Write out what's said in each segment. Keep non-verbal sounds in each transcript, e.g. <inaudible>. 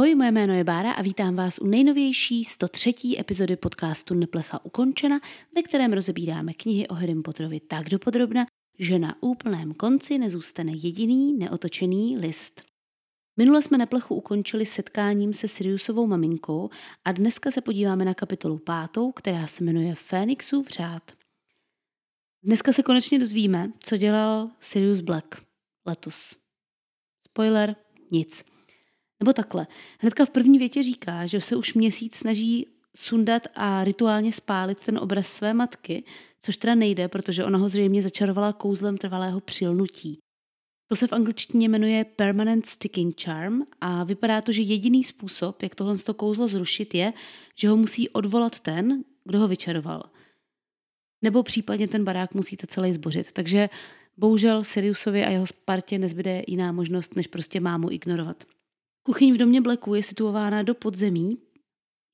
Ahoj, moje jméno je Bára a vítám vás u nejnovější 103. epizody podcastu Neplecha ukončena, ve kterém rozebíráme knihy o Harry Potterovi tak dopodrobna, že na úplném konci nezůstane jediný neotočený list. Minule jsme Neplechu ukončili setkáním se Siriusovou maminkou a dneska se podíváme na kapitolu pátou, která se jmenuje Fénixův řád. Dneska se konečně dozvíme, co dělal Sirius Black letos. Spoiler, nic. Nebo takhle. Hnedka v první větě říká, že se už měsíc snaží sundat a rituálně spálit ten obraz své matky, což teda nejde, protože ona ho zřejmě začarovala kouzlem trvalého přilnutí. To se v angličtině jmenuje Permanent Sticking Charm a vypadá to, že jediný způsob, jak tohle kouzlo zrušit, je, že ho musí odvolat ten, kdo ho vyčaroval. Nebo případně ten barák musíte celý zbořit. Takže bohužel Siriusovi a jeho Spartě nezbyde jiná možnost, než prostě mámu ignorovat. Kuchyň v domě Blacku je situována do podzemí,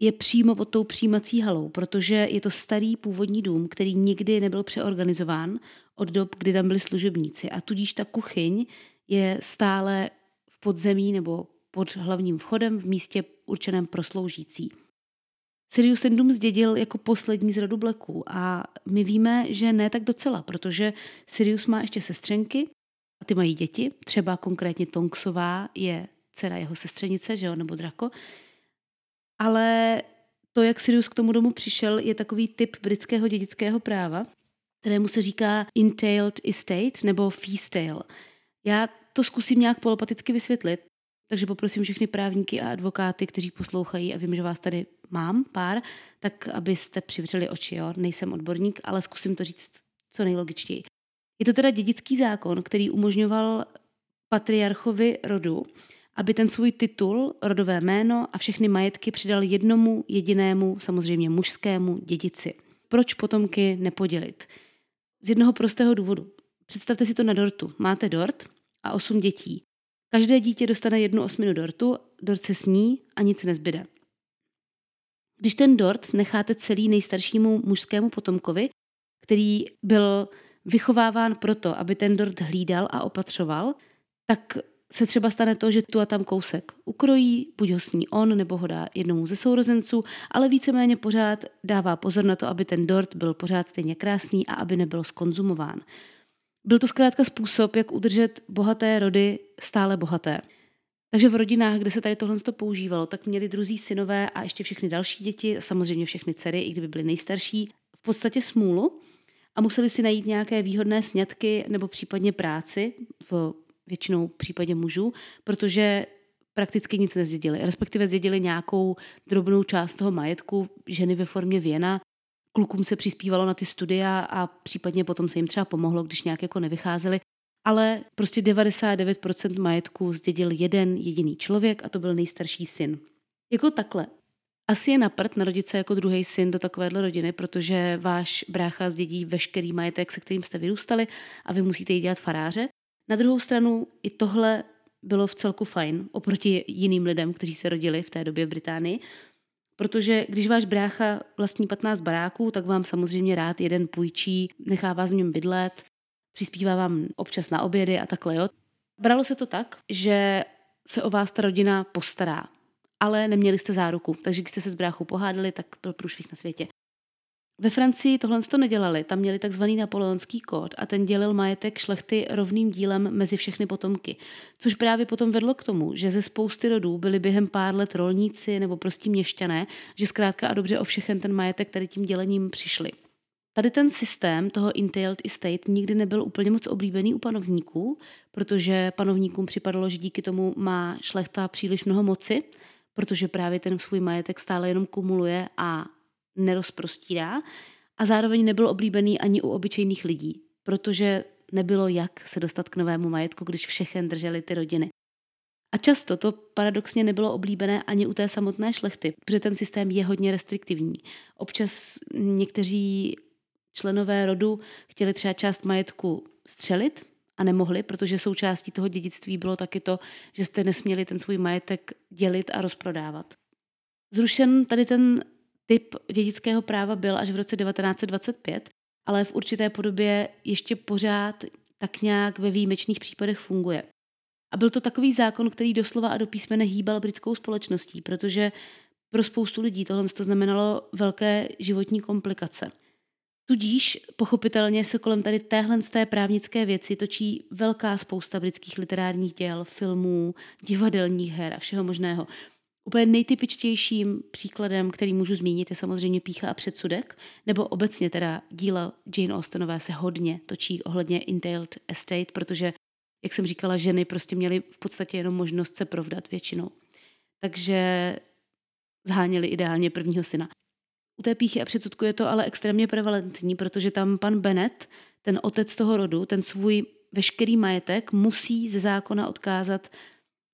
je přímo pod tou přijímací halou, protože je to starý původní dům, který nikdy nebyl přeorganizován od dob, kdy tam byli služebníci. A tudíž ta kuchyň je stále v podzemí nebo pod hlavním vchodem v místě určeném pro sloužící. Sirius ten dům zdědil jako poslední z rodu Blacků a my víme, že ne tak docela, protože Sirius má ještě sestřenky a ty mají děti, třeba konkrétně Tonksová je dcera jeho sestřenice, že jo, nebo Drako. Ale to, jak Sirius k tomu domu přišel, je takový typ britského dědického práva, kterému se říká entailed estate nebo feast tale. Já to zkusím nějak polopaticky vysvětlit, takže poprosím všechny právníky a advokáty, kteří poslouchají a vím, že vás tady mám pár, tak abyste přivřeli oči, jo. Nejsem odborník, ale zkusím to říct co nejlogičtěji. Je to teda dědický zákon, který umožňoval patriarchovi rodu aby ten svůj titul, rodové jméno a všechny majetky přidal jednomu jedinému, samozřejmě mužskému dědici. Proč potomky nepodělit? Z jednoho prostého důvodu. Představte si to na dortu. Máte dort a osm dětí. Každé dítě dostane jednu osminu dortu, dort se sní a nic nezbyde. Když ten dort necháte celý nejstaršímu mužskému potomkovi, který byl vychováván proto, aby ten dort hlídal a opatřoval, tak se třeba stane to, že tu a tam kousek ukrojí, buď ho sní on, nebo ho dá jednomu ze sourozenců, ale víceméně pořád dává pozor na to, aby ten dort byl pořád stejně krásný a aby nebyl skonzumován. Byl to zkrátka způsob, jak udržet bohaté rody stále bohaté. Takže v rodinách, kde se tady tohle používalo, tak měli druzí synové a ještě všechny další děti, samozřejmě všechny dcery, i kdyby byly nejstarší, v podstatě smůlu a museli si najít nějaké výhodné sňatky nebo případně práci v většinou v případě mužů, protože prakticky nic nezdědili. Respektive zdědili nějakou drobnou část toho majetku, ženy ve formě věna, klukům se přispívalo na ty studia a případně potom se jim třeba pomohlo, když nějak jako nevycházeli. Ale prostě 99% majetku zdědil jeden jediný člověk a to byl nejstarší syn. Jako takhle. Asi je na prd narodit se jako druhý syn do takovéhle rodiny, protože váš brácha zdědí veškerý majetek, se kterým jste vyrůstali a vy musíte jí dělat faráře. Na druhou stranu i tohle bylo v celku fajn oproti jiným lidem, kteří se rodili v té době v Británii, protože když váš brácha vlastní 15 baráků, tak vám samozřejmě rád jeden půjčí, nechá vás v něm bydlet, přispívá vám občas na obědy a takhle. Jo. Bralo se to tak, že se o vás ta rodina postará, ale neměli jste záruku, takže když jste se s bráchou pohádali, tak byl průšvih na světě. Ve Francii tohle to nedělali, tam měli takzvaný napoleonský kód a ten dělil majetek šlechty rovným dílem mezi všechny potomky. Což právě potom vedlo k tomu, že ze spousty rodů byli během pár let rolníci nebo prostě měšťané, že zkrátka a dobře o všechen ten majetek tady tím dělením přišli. Tady ten systém toho entailed estate nikdy nebyl úplně moc oblíbený u panovníků, protože panovníkům připadalo, že díky tomu má šlechta příliš mnoho moci, protože právě ten svůj majetek stále jenom kumuluje a nerozprostírá a zároveň nebyl oblíbený ani u obyčejných lidí, protože nebylo jak se dostat k novému majetku, když všechen drželi ty rodiny. A často to paradoxně nebylo oblíbené ani u té samotné šlechty, protože ten systém je hodně restriktivní. Občas někteří členové rodu chtěli třeba část majetku střelit a nemohli, protože součástí toho dědictví bylo taky to, že jste nesměli ten svůj majetek dělit a rozprodávat. Zrušen tady ten typ dědického práva byl až v roce 1925, ale v určité podobě ještě pořád tak nějak ve výjimečných případech funguje. A byl to takový zákon, který doslova a do písmene hýbal britskou společností, protože pro spoustu lidí tohle to znamenalo velké životní komplikace. Tudíž pochopitelně se kolem tady téhle z té právnické věci točí velká spousta britských literárních děl, filmů, divadelních her a všeho možného. Úplně nejtypičtějším příkladem, který můžu zmínit, je samozřejmě Pícha a předsudek, nebo obecně teda díla Jane Austenové se hodně točí ohledně Entailed Estate, protože, jak jsem říkala, ženy prostě měly v podstatě jenom možnost se provdat většinou. Takže zháněli ideálně prvního syna. U té píchy a předsudku je to ale extrémně prevalentní, protože tam pan Bennett, ten otec toho rodu, ten svůj veškerý majetek musí ze zákona odkázat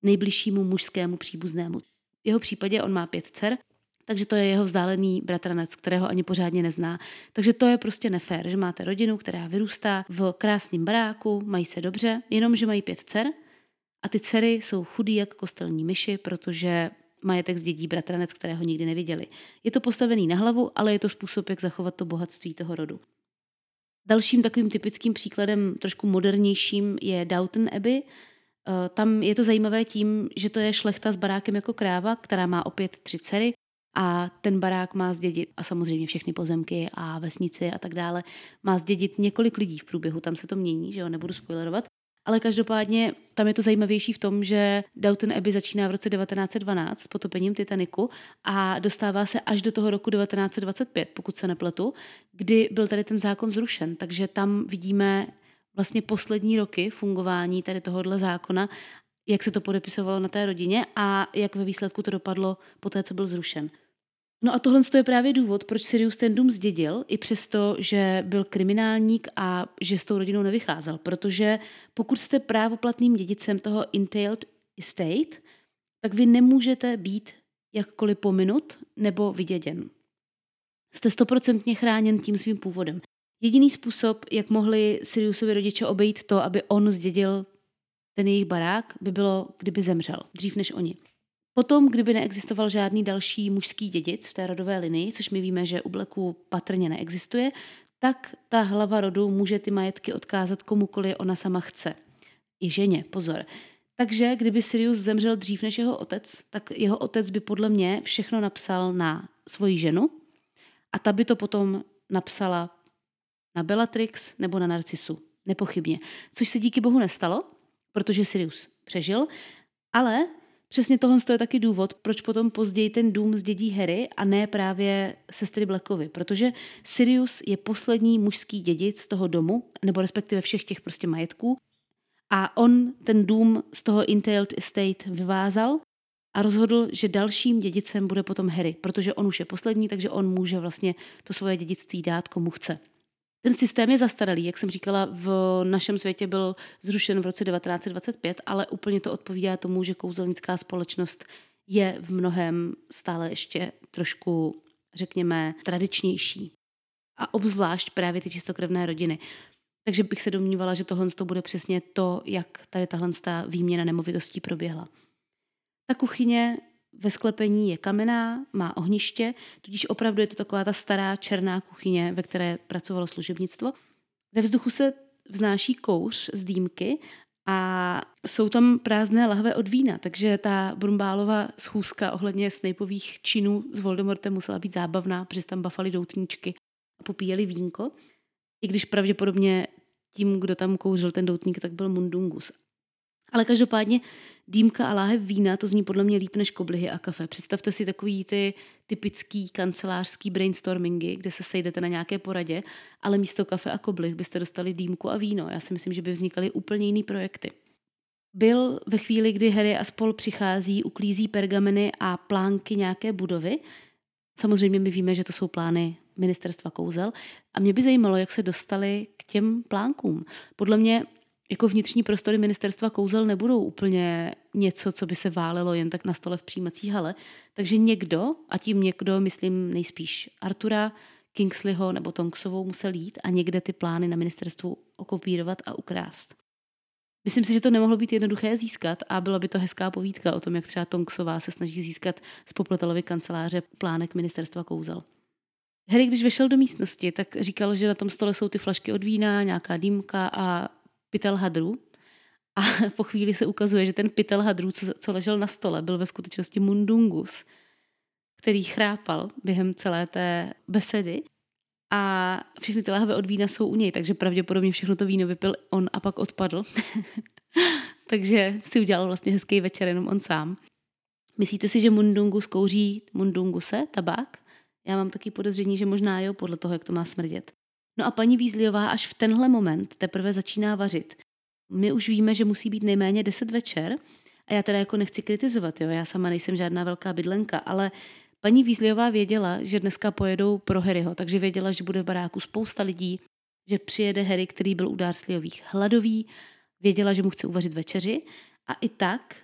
nejbližšímu mužskému příbuznému. Jeho případě on má pět dcer, takže to je jeho vzdálený bratranec, kterého ani pořádně nezná. Takže to je prostě nefér, že máte rodinu, která vyrůstá v krásném baráku, mají se dobře, jenomže mají pět dcer a ty dcery jsou chudí jak kostelní myši, protože majetek zdědí bratranec, kterého nikdy neviděli. Je to postavený na hlavu, ale je to způsob, jak zachovat to bohatství toho rodu. Dalším takovým typickým příkladem, trošku modernějším, je Downton Abbey. Eh, tam je to zajímavé tím, že to je šlechta s barákem jako kráva, která má opět tři dcery a ten barák má zdědit, a samozřejmě všechny pozemky a vesnici a tak dále, má zdědit několik lidí v průběhu, tam se to mění, že jo, nebudu spoilerovat. Ale každopádně tam je to zajímavější v tom, že Downton Abbey začíná v roce 1912 s potopením Titaniku a dostává se až do toho roku 1925, pokud se nepletu, kdy byl tady ten zákon zrušen. Takže tam vidíme vlastně poslední roky fungování tady tohohle zákona, jak se to podepisovalo na té rodině a jak ve výsledku to dopadlo po té, co byl zrušen. No a tohle je právě důvod, proč Sirius ten dům zdědil, i přesto, že byl kriminálník a že s tou rodinou nevycházel. Protože pokud jste právoplatným dědicem toho entailed estate, tak vy nemůžete být jakkoliv pominut nebo vyděděn. Jste stoprocentně chráněn tím svým původem. Jediný způsob, jak mohli Siriusovi rodiče obejít to, aby on zdědil ten jejich barák, by bylo, kdyby zemřel, dřív než oni. Potom, kdyby neexistoval žádný další mužský dědic v té rodové linii, což my víme, že u Blacku patrně neexistuje, tak ta hlava rodu může ty majetky odkázat komukoli ona sama chce. I ženě, pozor. Takže kdyby Sirius zemřel dřív než jeho otec, tak jeho otec by podle mě všechno napsal na svoji ženu a ta by to potom napsala na Bellatrix nebo na Narcisu. Nepochybně. Což se díky bohu nestalo, protože Sirius přežil, ale Přesně tohle je taky důvod, proč potom později ten dům zdědí Harry a ne právě sestry Blackovi, protože Sirius je poslední mužský dědic toho domu, nebo respektive všech těch prostě majetků a on ten dům z toho Entailed Estate vyvázal a rozhodl, že dalším dědicem bude potom Harry, protože on už je poslední, takže on může vlastně to svoje dědictví dát komu chce. Ten systém je zastaralý, jak jsem říkala, v našem světě byl zrušen v roce 1925, ale úplně to odpovídá tomu, že kouzelnická společnost je v mnohem stále ještě trošku, řekněme, tradičnější. A obzvlášť právě ty čistokrevné rodiny. Takže bych se domnívala, že tohle bude přesně to, jak tady tahle výměna nemovitostí proběhla. Ta kuchyně ve sklepení je kamenná, má ohniště, tudíž opravdu je to taková ta stará černá kuchyně, ve které pracovalo služebnictvo. Ve vzduchu se vznáší kouř z dýmky a jsou tam prázdné lahve od vína, takže ta Brumbálova schůzka ohledně Snapeových činů s Voldemortem musela být zábavná, protože tam bafali doutníčky a popíjeli vínko. I když pravděpodobně tím, kdo tam kouřil ten doutník, tak byl Mundungus. Ale každopádně dýmka a láhev vína, to zní podle mě líp než koblihy a kafe. Představte si takový ty typický kancelářský brainstormingy, kde se sejdete na nějaké poradě, ale místo kafe a koblih byste dostali dýmku a víno. Já si myslím, že by vznikaly úplně jiný projekty. Byl ve chvíli, kdy Harry a spol přichází, uklízí pergameny a plánky nějaké budovy. Samozřejmě my víme, že to jsou plány ministerstva kouzel. A mě by zajímalo, jak se dostali k těm plánkům. Podle mě jako vnitřní prostory ministerstva kouzel nebudou úplně něco, co by se válelo jen tak na stole v přijímací hale. Takže někdo, a tím někdo, myslím nejspíš Artura, Kingsleyho nebo Tonksovou musel jít a někde ty plány na ministerstvu okopírovat a ukrást. Myslím si, že to nemohlo být jednoduché získat a byla by to hezká povídka o tom, jak třeba Tonksová se snaží získat z Popletelovy kanceláře plánek ministerstva kouzel. Harry, když vešel do místnosti, tak říkal, že na tom stole jsou ty flašky od vína, nějaká dýmka a pytel hadru. A <laughs> po chvíli se ukazuje, že ten pytel hadrů, co, co ležel na stole, byl ve skutečnosti mundungus, který chrápal během celé té besedy. A všechny ty lahve od vína jsou u něj, takže pravděpodobně všechno to víno vypil on a pak odpadl. <laughs> takže si udělal vlastně hezký večer jenom on sám. Myslíte si, že mundungus kouří mundunguse, tabák? Já mám taky podezření, že možná jo, podle toho, jak to má smrdět. No a paní Vízliová až v tenhle moment teprve začíná vařit. My už víme, že musí být nejméně 10 večer a já teda jako nechci kritizovat, jo, já sama nejsem žádná velká bydlenka, ale paní Vízliová věděla, že dneska pojedou pro Harryho, takže věděla, že bude v baráku spousta lidí, že přijede Harry, který byl u Darsliových hladový, věděla, že mu chce uvařit večeři a i tak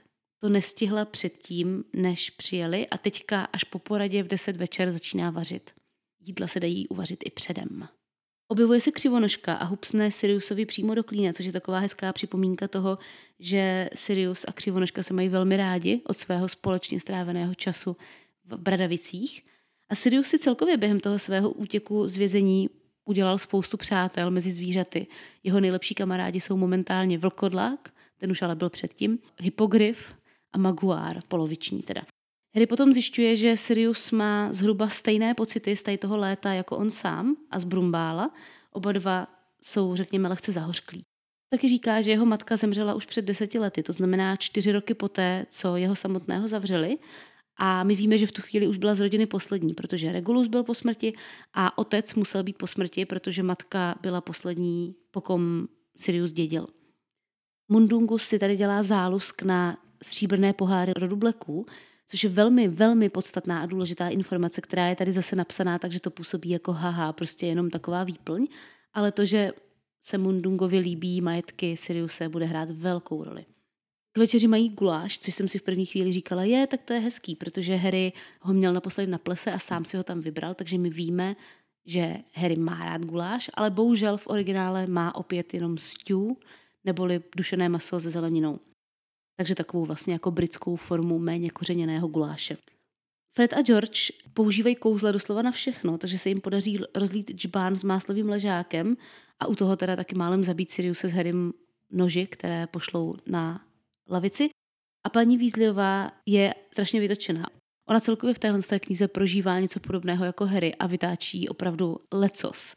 to nestihla předtím, než přijeli a teďka až po poradě v 10 večer začíná vařit. Jídla se dají uvařit i předem. Objevuje se křivonožka a hupsne Siriusovi přímo do klína, což je taková hezká připomínka toho, že Sirius a křivonožka se mají velmi rádi od svého společně stráveného času v Bradavicích. A Sirius si celkově během toho svého útěku z vězení udělal spoustu přátel mezi zvířaty. Jeho nejlepší kamarádi jsou momentálně vlkodlák, ten už ale byl předtím, hypogryf a maguár, poloviční teda. Harry potom zjišťuje, že Sirius má zhruba stejné pocity z toho léta jako on sám a z Brumbála. Oba dva jsou, řekněme, lehce zahořklí. Taky říká, že jeho matka zemřela už před deseti lety, to znamená čtyři roky poté, co jeho samotného zavřeli. A my víme, že v tu chvíli už byla z rodiny poslední, protože Regulus byl po smrti a otec musel být po smrti, protože matka byla poslední, po kom Sirius dědil. Mundungus si tady dělá zálusk na stříbrné poháry rodu Blacků, což je velmi, velmi podstatná a důležitá informace, která je tady zase napsaná, takže to působí jako haha, prostě jenom taková výplň, ale to, že se Mundungovi líbí majetky Siriuse, bude hrát velkou roli. K večeři mají guláš, což jsem si v první chvíli říkala, je, tak to je hezký, protože Harry ho měl naposledy na plese a sám si ho tam vybral, takže my víme, že Harry má rád guláš, ale bohužel v originále má opět jenom stew, neboli dušené maso se zeleninou takže takovou vlastně jako britskou formu méně kořeněného guláše. Fred a George používají kouzla doslova na všechno, takže se jim podaří rozlít džbán s máslovým ležákem a u toho teda taky málem zabít Siriuse s Harrym noži, které pošlou na lavici. A paní Weasleyová je strašně vytočená. Ona celkově v téhle knize prožívá něco podobného jako Harry a vytáčí opravdu lecos.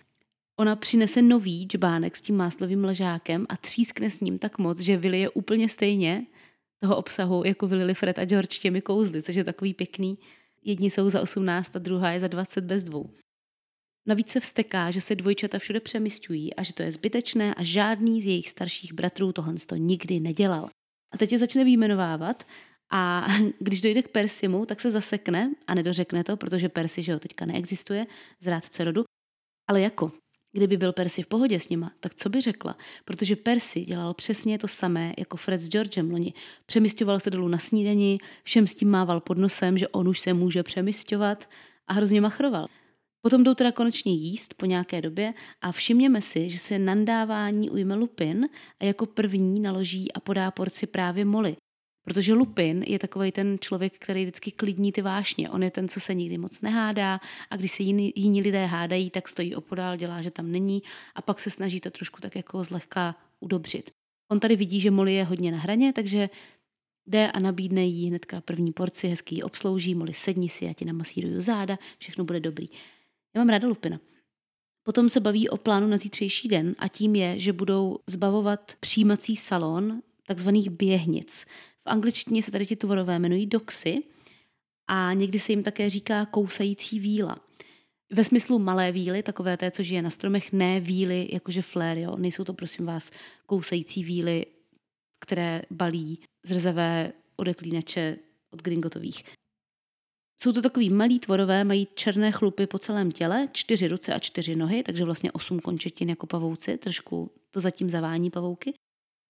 Ona přinese nový džbánek s tím máslovým ležákem a třískne s ním tak moc, že vylije úplně stejně toho obsahu, jako vylili Fred a George těmi kouzly, což je takový pěkný. Jedni jsou za 18 a druhá je za 20 bez dvou. Navíc se vsteká, že se dvojčata všude přemysťují a že to je zbytečné a žádný z jejich starších bratrů tohle to nikdy nedělal. A teď je začne výjmenovávat a <laughs> když dojde k Persimu, tak se zasekne a nedořekne to, protože Persi, že ho teďka neexistuje, zrádce rodu, ale jako Kdyby byl Percy v pohodě s nima, tak co by řekla? Protože Percy dělal přesně to samé jako Fred s Georgem loni. Přemysťoval se dolů na snídani, všem s tím mával pod nosem, že on už se může přemysťovat a hrozně machroval. Potom jdou teda konečně jíst po nějaké době a všimněme si, že se nandávání ujme Lupin a jako první naloží a podá porci právě Molly. Protože Lupin je takový ten člověk, který vždycky klidní ty vášně. On je ten, co se nikdy moc nehádá a když se jiní, jiní lidé hádají, tak stojí opodál, dělá, že tam není a pak se snaží to trošku tak jako zlehka udobřit. On tady vidí, že Molly je hodně na hraně, takže jde a nabídne jí hnedka první porci, hezký ji obslouží, Molly sedni si, já ti namasíruju záda, všechno bude dobrý. Já mám ráda Lupina. Potom se baví o plánu na zítřejší den a tím je, že budou zbavovat přijímací salon takzvaných běhnic. V angličtině se tady ti tvorové jmenují doxy a někdy se jim také říká kousající víla. Ve smyslu malé víly, takové té, co žije na stromech, ne víly jakože flér, jo. Nejsou to, prosím vás, kousající víly, které balí zrzavé odeklínače od gringotových. Jsou to takový malí tvorové, mají černé chlupy po celém těle, čtyři ruce a čtyři nohy, takže vlastně osm končetin jako pavouci, trošku to zatím zavání pavouky.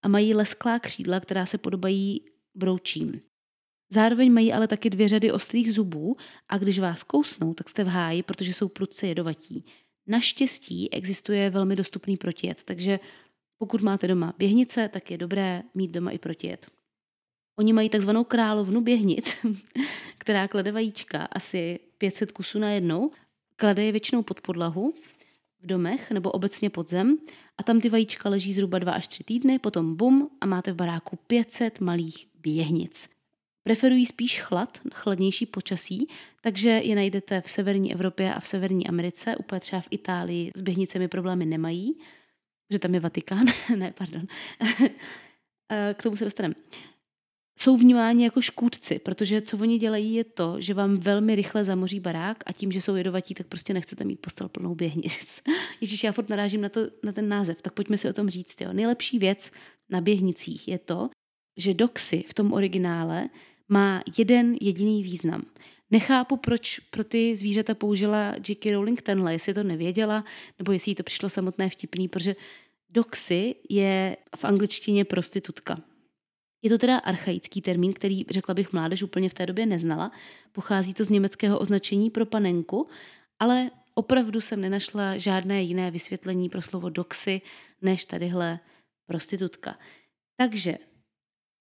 A mají lesklá křídla, která se podobají broučím. Zároveň mají ale taky dvě řady ostrých zubů a když vás kousnou, tak jste v háji, protože jsou prudce jedovatí. Naštěstí existuje velmi dostupný protijed, takže pokud máte doma běhnice, tak je dobré mít doma i protijed. Oni mají takzvanou královnu běhnic, <laughs> která klade vajíčka, asi 500 kusů na jednou. Klade je většinou pod podlahu, v domech nebo obecně pod zem a tam ty vajíčka leží zhruba dva až tři týdny, potom bum a máte v baráku 500 malých běhnic. Preferují spíš chlad, chladnější počasí, takže je najdete v severní Evropě a v severní Americe, úplně třeba v Itálii s běhnicemi problémy nemají, že tam je Vatikán, <laughs> ne, pardon. <laughs> K tomu se dostaneme jsou vnímáni jako škůdci, protože co oni dělají je to, že vám velmi rychle zamoří barák a tím, že jsou jedovatí, tak prostě nechcete mít postel plnou běhnic. <laughs> Ježíš, já furt narážím na, to, na ten název, tak pojďme si o tom říct. Jo. Nejlepší věc na běhnicích je to, že doxy v tom originále má jeden jediný význam. Nechápu, proč pro ty zvířata použila J.K. Rowling tenhle, jestli to nevěděla, nebo jestli jí to přišlo samotné vtipný, protože doxy je v angličtině prostitutka. Je to teda archaický termín, který, řekla bych, mládež úplně v té době neznala. Pochází to z německého označení pro panenku, ale opravdu jsem nenašla žádné jiné vysvětlení pro slovo doxy, než tadyhle prostitutka. Takže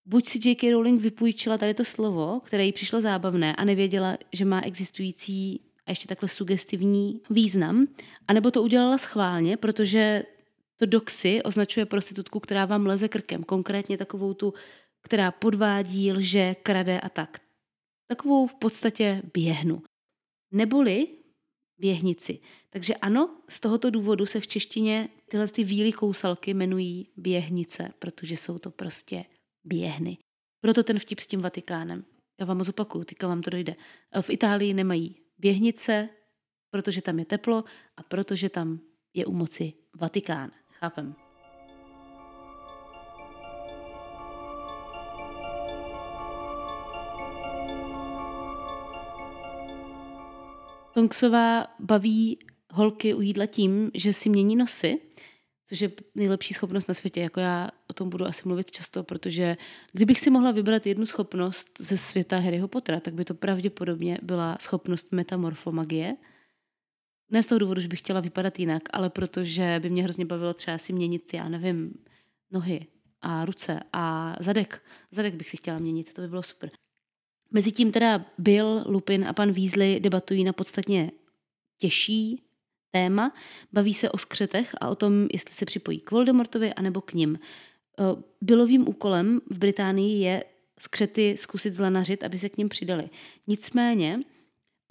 buď si J.K. Rowling vypůjčila tady to slovo, které jí přišlo zábavné a nevěděla, že má existující a ještě takhle sugestivní význam, anebo to udělala schválně, protože to doxy označuje prostitutku, která vám leze krkem, konkrétně takovou tu která podvádí, lže, krade a tak. Takovou v podstatě běhnu. Neboli běhnici. Takže ano, z tohoto důvodu se v češtině tyhle ty víly kousalky jmenují běhnice, protože jsou to prostě běhny. Proto ten vtip s tím Vatikánem. Já vám zopakuju, teďka vám to dojde. V Itálii nemají běhnice, protože tam je teplo a protože tam je u moci Vatikán. Chápem. Tonksová baví holky u jídla tím, že si mění nosy, což je nejlepší schopnost na světě. Jako já o tom budu asi mluvit často, protože kdybych si mohla vybrat jednu schopnost ze světa Harryho Pottera, tak by to pravděpodobně byla schopnost metamorfomagie. Ne z toho důvodu, že bych chtěla vypadat jinak, ale protože by mě hrozně bavilo třeba si měnit, já nevím, nohy a ruce a zadek. Zadek bych si chtěla měnit, to by bylo super. Mezitím teda Bill, Lupin a pan Weasley debatují na podstatně těžší téma. Baví se o skřetech a o tom, jestli se připojí k Voldemortovi anebo k ním. Eh, Billovým úkolem v Británii je skřety zkusit zlenařit, aby se k ním přidali. Nicméně,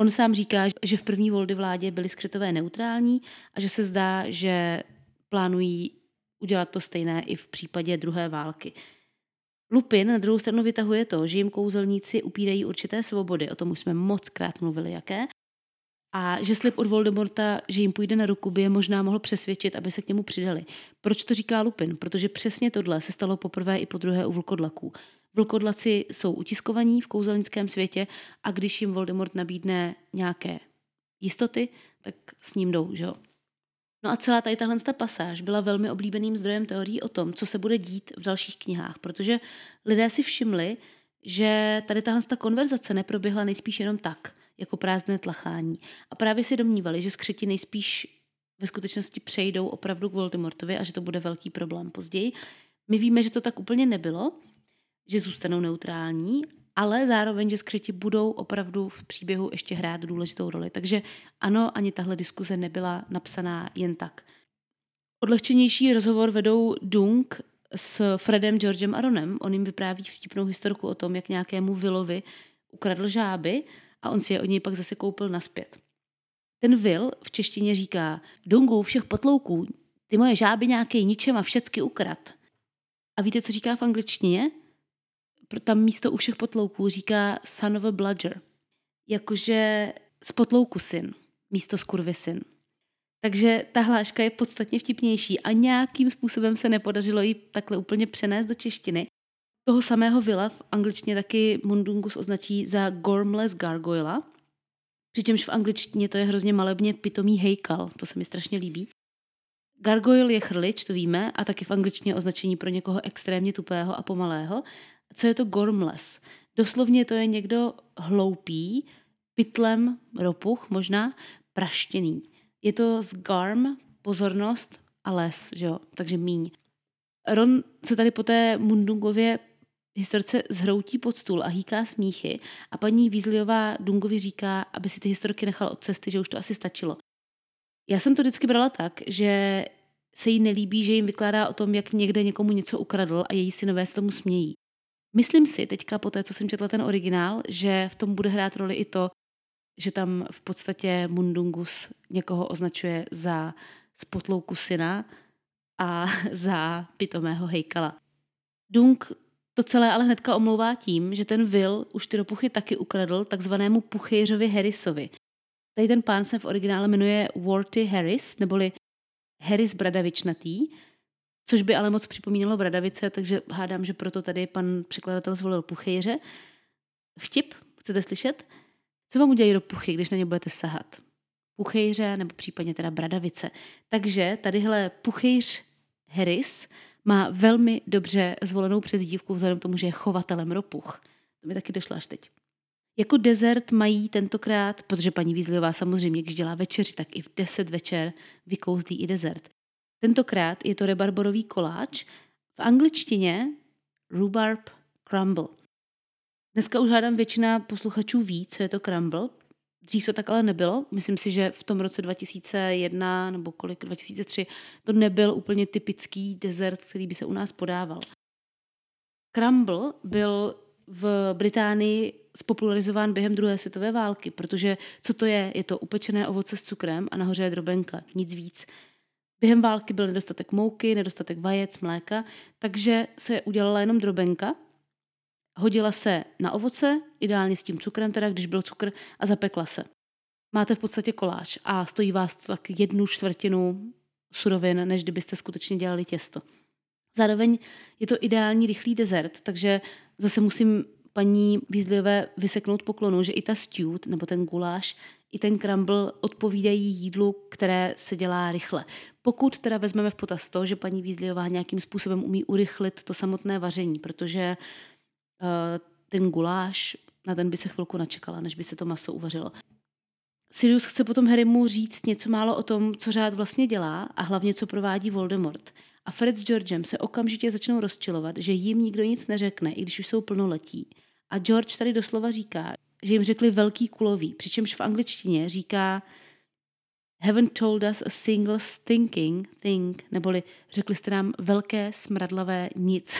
on sám říká, že v první voldy vládě byli skřetové neutrální a že se zdá, že plánují udělat to stejné i v případě druhé války. Lupin na druhou stranu vytahuje to, že jim kouzelníci upírají určité svobody, o tom už jsme moc krát mluvili, jaké, a že slib od Voldemorta, že jim půjde na ruku, by je možná mohl přesvědčit, aby se k němu přidali. Proč to říká Lupin? Protože přesně tohle se stalo poprvé i po druhé u vlkodlaků. Vlkodlaci jsou utiskovaní v kouzelnickém světě a když jim Voldemort nabídne nějaké jistoty, tak s ním jdou, že jo? No a celá tady tahle pasáž byla velmi oblíbeným zdrojem teorií o tom, co se bude dít v dalších knihách, protože lidé si všimli, že tady tahle konverzace neproběhla nejspíš jenom tak, jako prázdné tlachání. A právě si domnívali, že skřeti nejspíš ve skutečnosti přejdou opravdu k Voldemortovi a že to bude velký problém později. My víme, že to tak úplně nebylo, že zůstanou neutrální ale zároveň, že skřeti budou opravdu v příběhu ještě hrát důležitou roli. Takže ano, ani tahle diskuze nebyla napsaná jen tak. Odlehčenější rozhovor vedou Dung s Fredem Georgem Aronem. On jim vypráví vtipnou historku o tom, jak nějakému Willovi ukradl žáby a on si je od něj pak zase koupil naspět. Ten Will v češtině říká, Dungu, všech potlouků, ty moje žáby nějaký ničem a všecky ukrad. A víte, co říká v angličtině? Tam místo u všech potlouků říká son of a bludger. Jakože z potlouku syn, místo z kurvy syn. Takže ta hláška je podstatně vtipnější a nějakým způsobem se nepodařilo ji takhle úplně přenést do češtiny. Toho samého vila v angličtině taky Mundungus označí za Gormless Gargoyle, přičemž v angličtině to je hrozně malebně pitomý hejkal, to se mi strašně líbí. Gargoyle je chrlič, to víme, a taky v angličtině označení pro někoho extrémně tupého a pomalého co je to gormless. Doslovně to je někdo hloupý, pytlem ropuch, možná praštěný. Je to z garm, pozornost a les, že jo? takže míň. Ron se tady po té Mundungově historce zhroutí pod stůl a hýká smíchy a paní Weasleyová Dungovi říká, aby si ty historky nechal od cesty, že už to asi stačilo. Já jsem to vždycky brala tak, že se jí nelíbí, že jim vykládá o tom, jak někde někomu něco ukradl a její synové se tomu smějí. Myslím si teďka po té, co jsem četla ten originál, že v tom bude hrát roli i to, že tam v podstatě Mundungus někoho označuje za spotlouku syna a <laughs> za pitomého hejkala. Dung to celé ale hnedka omlouvá tím, že ten Will už ty ropuchy taky ukradl takzvanému puchejřovi Harrisovi. Tady ten pán se v originále jmenuje Worty Harris, neboli Harris Bradavičnatý, což by ale moc připomínalo Bradavice, takže hádám, že proto tady pan překladatel zvolil puchejře. Vtip, chcete slyšet? Co vám udělají do puchy, když na ně budete sahat? Puchejře nebo případně teda Bradavice. Takže tadyhle puchejř Harris má velmi dobře zvolenou přezdívku vzhledem k tomu, že je chovatelem ropuch. To mi taky došlo až teď. Jako dezert mají tentokrát, protože paní Vízliová samozřejmě, když dělá večeři, tak i v 10 večer vykouzlí i dezert. Tentokrát je to rebarborový koláč, v angličtině rhubarb crumble. Dneska už hádám většina posluchačů ví, co je to crumble. Dřív to tak ale nebylo. Myslím si, že v tom roce 2001 nebo kolik, 2003, to nebyl úplně typický dezert, který by se u nás podával. Crumble byl v Británii spopularizován během druhé světové války, protože co to je? Je to upečené ovoce s cukrem a nahoře je drobenka, nic víc. Během války byl nedostatek mouky, nedostatek vajec, mléka, takže se udělala jenom drobenka, hodila se na ovoce, ideálně s tím cukrem, teda když byl cukr, a zapekla se. Máte v podstatě koláč a stojí vás to tak jednu čtvrtinu surovin, než kdybyste skutečně dělali těsto. Zároveň je to ideální rychlý dezert, takže zase musím paní Výzliové vyseknout poklonu, že i ta stew, nebo ten guláš, i ten crumble odpovídají jídlu, které se dělá rychle. Pokud teda vezmeme v potaz to, že paní Výzliová nějakým způsobem umí urychlit to samotné vaření, protože uh, ten guláš, na ten by se chvilku načekala, než by se to maso uvařilo. Sirius chce potom Harrymu říct něco málo o tom, co řád vlastně dělá a hlavně, co provádí Voldemort. A Fred s Georgem se okamžitě začnou rozčilovat, že jim nikdo nic neřekne, i když už jsou plnoletí. A George tady doslova říká, že jim řekli velký kulový, přičemž v angličtině říká haven't told us a single stinking thing, neboli řekli jste nám velké smradlavé nic.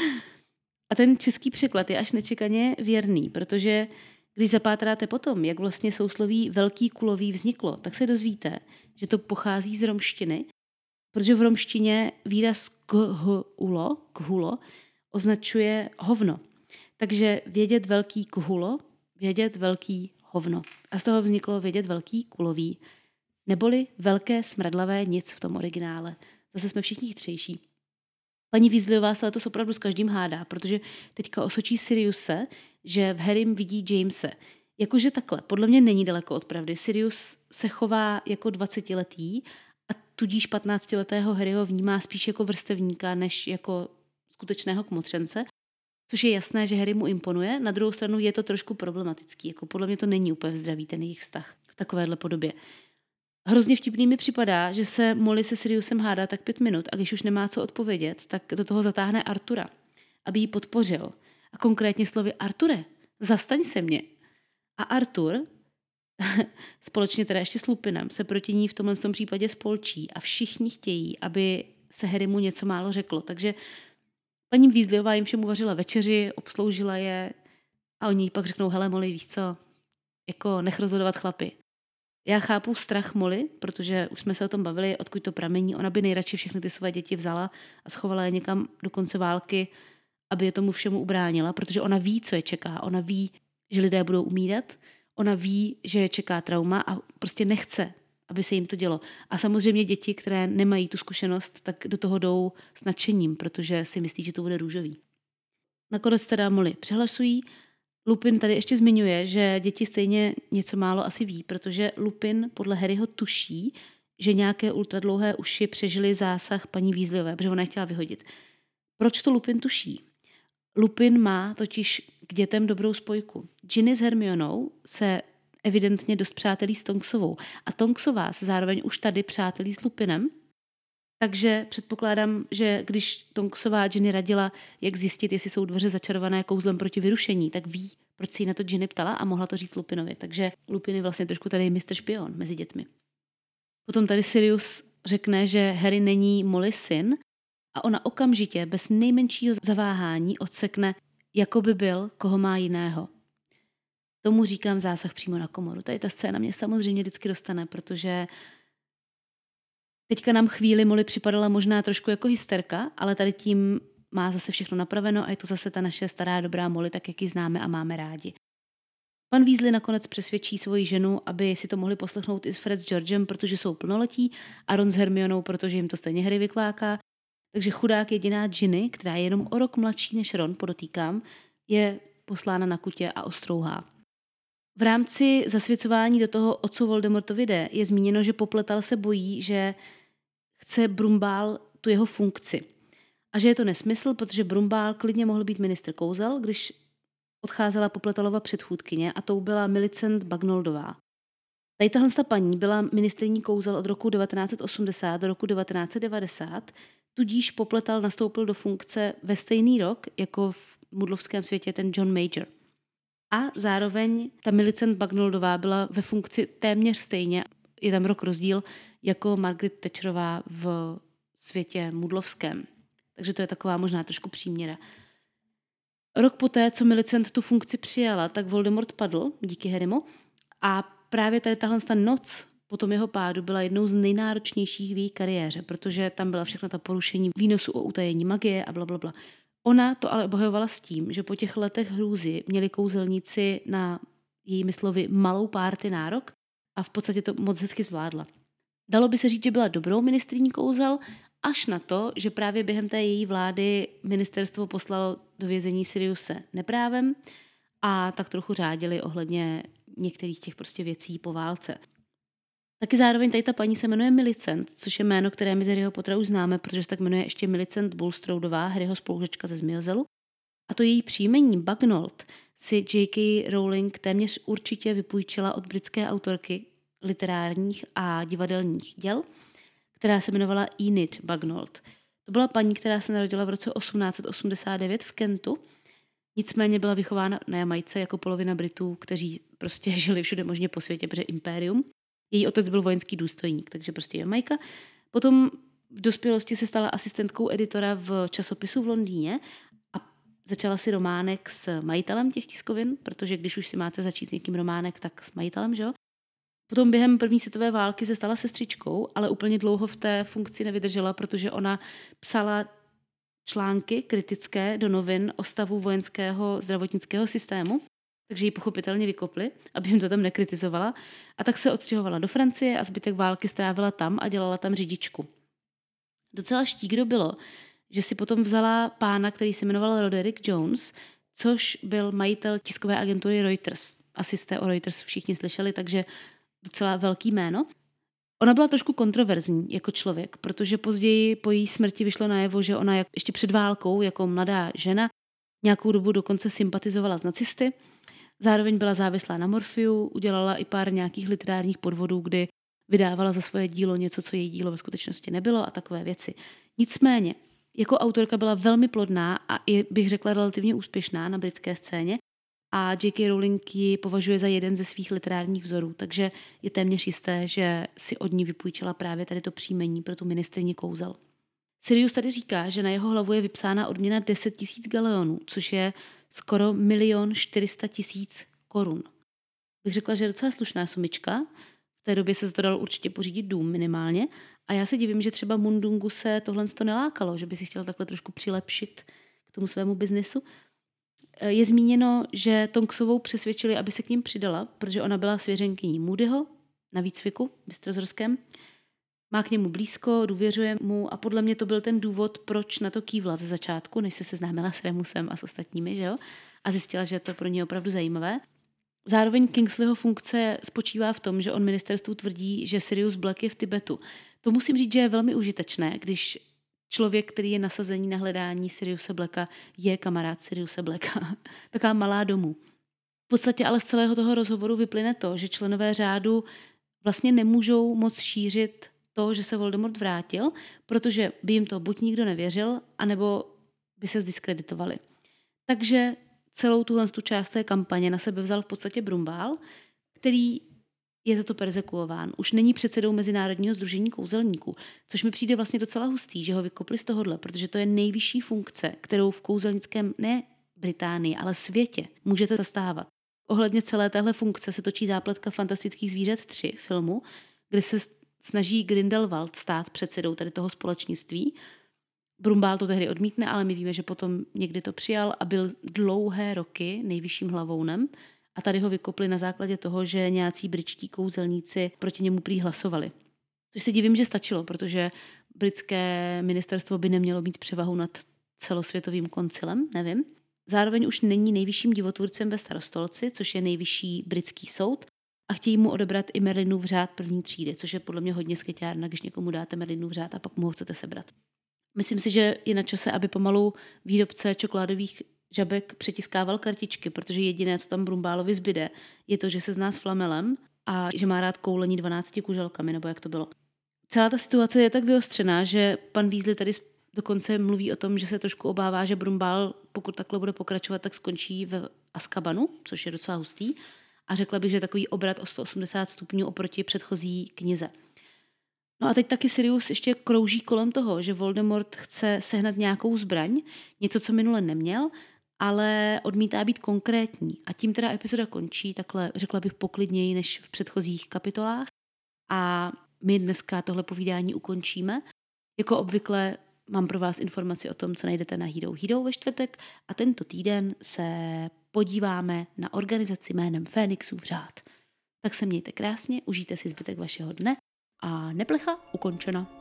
<laughs> a ten český překlad je až nečekaně věrný, protože když zapátráte potom, jak vlastně sousloví velký kulový vzniklo, tak se dozvíte, že to pochází z romštiny, protože v romštině výraz khulo, khulo označuje hovno. Takže vědět velký kuhulo, vědět velký hovno. A z toho vzniklo vědět velký kulový, neboli velké smradlavé nic v tom originále. Zase jsme všichni chytřejší. Paní Weasleyová se letos opravdu s každým hádá, protože teďka osočí Siriuse, že v Harrym vidí Jamese. Jakože takhle, podle mě není daleko od pravdy. Sirius se chová jako 20-letý a tudíž 15-letého Harryho vnímá spíš jako vrstevníka, než jako skutečného kmotřence. Což je jasné, že Harry mu imponuje, na druhou stranu je to trošku problematický. Jako podle mě to není úplně zdravý ten jejich vztah v takovéhle podobě. Hrozně vtipný mi připadá, že se Molly se Siriusem hádá tak pět minut a když už nemá co odpovědět, tak do toho zatáhne Artura, aby ji podpořil. A konkrétně slovy Arture, zastaň se mě. A Artur, <laughs> společně teda ještě s Lupinem, se proti ní v tomhle tom případě spolčí a všichni chtějí, aby se Harry mu něco málo řeklo. Takže paní Weasleyová jim všem uvařila večeři, obsloužila je a oni pak řeknou, hele Molly, víš co, jako nech rozhodovat chlapy. Já chápu strach Molly, protože už jsme se o tom bavili, odkud to pramení. Ona by nejradši všechny ty své děti vzala a schovala je někam do konce války, aby je tomu všemu ubránila, protože ona ví, co je čeká. Ona ví, že lidé budou umírat, ona ví, že je čeká trauma a prostě nechce, aby se jim to dělo. A samozřejmě děti, které nemají tu zkušenost, tak do toho jdou s nadšením, protože si myslí, že to bude růžový. Nakonec teda Molly přehlasují Lupin tady ještě zmiňuje, že děti stejně něco málo asi ví, protože Lupin podle Harryho tuší, že nějaké ultradlouhé uši přežili zásah paní Vízliové, protože ona je chtěla vyhodit. Proč to Lupin tuší? Lupin má totiž k dětem dobrou spojku. Ginny s Hermionou se evidentně dost přátelí s Tonksovou a Tonksová se zároveň už tady přátelí s Lupinem, takže předpokládám, že když Tonksová Ginny radila, jak zjistit, jestli jsou dveře začarované kouzlem proti vyrušení, tak ví, proč si ji na to Ginny ptala a mohla to říct Lupinovi. Takže Lupin je vlastně trošku tady mistr špion mezi dětmi. Potom tady Sirius řekne, že Harry není Molly syn a ona okamžitě bez nejmenšího zaváhání odsekne, jako by byl, koho má jiného. Tomu říkám zásah přímo na komoru. Tady ta scéna mě samozřejmě vždycky dostane, protože teďka nám chvíli Molly připadala možná trošku jako hysterka, ale tady tím má zase všechno napraveno a je to zase ta naše stará dobrá Molly, tak jak ji známe a máme rádi. Pan Weasley nakonec přesvědčí svoji ženu, aby si to mohli poslechnout i s Fred s Georgem, protože jsou plnoletí, a Ron s Hermionou, protože jim to stejně hry vykváká. Takže chudák jediná Ginny, která je jenom o rok mladší než Ron, podotýkám, je poslána na kutě a ostrouhá. V rámci zasvěcování do toho, o co Voldemortovi jde, je zmíněno, že Popletal se bojí, že chce Brumbál tu jeho funkci. A že je to nesmysl, protože Brumbál klidně mohl být ministr kouzel, když odcházela Popletalova předchůdkyně a tou byla Milicent Bagnoldová. Tady tahle paní byla ministrní kouzel od roku 1980 do roku 1990, tudíž Popletal nastoupil do funkce ve stejný rok jako v mudlovském světě ten John Major. A zároveň ta Milicent Bagnoldová byla ve funkci téměř stejně, je tam rok rozdíl, jako Margaret Thatcherová v světě mudlovském. Takže to je taková možná trošku příměra. Rok poté, co Milicent tu funkci přijala, tak Voldemort padl díky Harrymu a právě tady tahle ta noc po tom jeho pádu byla jednou z nejnáročnějších v její kariéře, protože tam byla všechna ta porušení výnosu o utajení magie a bla, bla, bla. Ona to ale obhajovala s tím, že po těch letech hrůzy měli kouzelníci na její slovy malou párty nárok a v podstatě to moc hezky zvládla. Dalo by se říct, že byla dobrou ministrní kouzel, až na to, že právě během té její vlády ministerstvo poslalo do vězení Siriuse neprávem a tak trochu řádili ohledně některých těch prostě věcí po válce. Taky zároveň tady ta paní se jmenuje Milicent, což je jméno, které my z Harryho Pottera už známe, protože se tak jmenuje ještě Milicent Bulstroudová, Harryho spolužečka ze Zmiozelu. A to její příjmení Bagnold si J.K. Rowling téměř určitě vypůjčila od britské autorky literárních a divadelních děl, která se jmenovala Enid Bagnold. To byla paní, která se narodila v roce 1889 v Kentu, nicméně byla vychována na Jamajce jako polovina Britů, kteří prostě <laughs> žili všude možně po světě, protože impérium. Její otec byl vojenský důstojník, takže prostě Jamajka. Potom v dospělosti se stala asistentkou editora v časopisu v Londýně a začala si románek s majitelem těch tiskovin, protože když už si máte začít s někým románek, tak s majitelem, že jo? Potom během první světové války se stala sestřičkou, ale úplně dlouho v té funkci nevydržela, protože ona psala články kritické do novin o stavu vojenského zdravotnického systému, takže ji pochopitelně vykopli, aby jim to tam nekritizovala. A tak se odstěhovala do Francie a zbytek války strávila tam a dělala tam řidičku. Docela štíkdo bylo, že si potom vzala pána, který se jmenoval Roderick Jones, což byl majitel tiskové agentury Reuters. Asi jste o Reuters všichni slyšeli, takže docela velký jméno. Ona byla trošku kontroverzní jako člověk, protože později po její smrti vyšlo najevo, že ona ještě před válkou jako mladá žena nějakou dobu dokonce sympatizovala s nacisty. Zároveň byla závislá na morfiu, udělala i pár nějakých literárních podvodů, kdy vydávala za svoje dílo něco, co její dílo ve skutečnosti nebylo a takové věci. Nicméně, jako autorka byla velmi plodná a i bych řekla relativně úspěšná na britské scéně a J.K. Rowling ji považuje za jeden ze svých literárních vzorů, takže je téměř jisté, že si od ní vypůjčila právě tady to příjmení pro tu ministrině kouzel. Sirius tady říká, že na jeho hlavu je vypsána odměna 10 tisíc galeonů, což je skoro milion 400 tisíc korun. Bych řekla, že je docela slušná sumička. V té době se to dalo určitě pořídit dům minimálně. A já se divím, že třeba Mundungu se tohle to nelákalo, že by si chtěl takhle trošku přilepšit k tomu svému biznesu. Eh, je zmíněno, že Tonksovou přesvědčili, aby se k ním přidala, protože ona byla svěřenkyní Moodyho na výcviku Bystrozorském. Má k němu blízko, důvěřuje mu a podle mě to byl ten důvod, proč na to kývla ze začátku, než se seznámila s Remusem a s ostatními, že jo? A zjistila, že to pro ně opravdu zajímavé. Zároveň Kingsleyho funkce spočívá v tom, že on ministerstvu tvrdí, že Sirius Black je v Tibetu. To musím říct, že je velmi užitečné, když člověk, který je nasazení na hledání Siriuse Blacka, je kamarád Siriuse Blacka. <laughs> Taková malá domů. V podstatě ale z celého toho rozhovoru vyplyne to, že členové řádu vlastně nemůžou moc šířit to, že se Voldemort vrátil, protože by jim to buď nikdo nevěřil, anebo by se zdiskreditovali. Takže celou tuhle tu část té kampaně na sebe vzal v podstatě Brumbál, který je za to persekuován. Už není předsedou Mezinárodního združení kouzelníků, což mi přijde vlastně docela hustý, že ho vykopli z tohohle, protože to je nejvyšší funkce, kterou v kouzelnickém ne Británii, ale světě můžete zastávat. Ohledně celé téhle funkce se točí zápletka Fantastických zvířat 3 filmu, kde se snaží Grindelwald stát předsedou tady toho společnictví. Brumbál to tehdy odmítne, ale my víme, že potom někdy to přijal a byl dlouhé roky nejvyšším hlavounem. A tady ho vykopli na základě toho, že nějací britští kouzelníci proti němu prý hlasovali. Což se divím, že stačilo, protože britské ministerstvo by nemělo mít převahu nad celosvětovým koncilem, nevím. Zároveň už není nejvyšším divotvůrcem ve starostolci, což je nejvyšší britský soud, a chtějí mu odebrat i Merlinův řád první třídy, což je podle mě hodně skytárna, když někomu dáte Merlinův řád a pak mu ho chcete sebrat. Myslím si, že je na čase, aby pomalu výrobce čokoládových žabek přetiskával kartičky, protože jediné, co tam Brumbálovi zbyde, je to, že se zná s flamelem a že má rád koulení 12 kuželkami, nebo jak to bylo. Celá ta situace je tak vyostřená, že pan Weasley tady dokonce mluví o tom, že se trošku obává, že Brumbál, pokud takhle bude pokračovat, tak skončí v Askabanu, což je docela hustý. A řekla bych, že takový obrat o 180 stupňů oproti předchozí knize. No a teď taky Sirius ještě krouží kolem toho, že Voldemort chce sehnat nějakou zbraň, něco, co minule neměl, ale odmítá být konkrétní. A tím teda epizoda končí, takhle řekla bych poklidněji než v předchozích kapitolách. A my dneska tohle povídání ukončíme. Jako obvykle mám pro vás informaci o tom, co najdete na Hero Hero ve čtvrtek a tento týden se podíváme na organizaci jménem Fénixův řád. Tak se mějte krásně, užijte si zbytek vašeho dne a neplecha ukončena.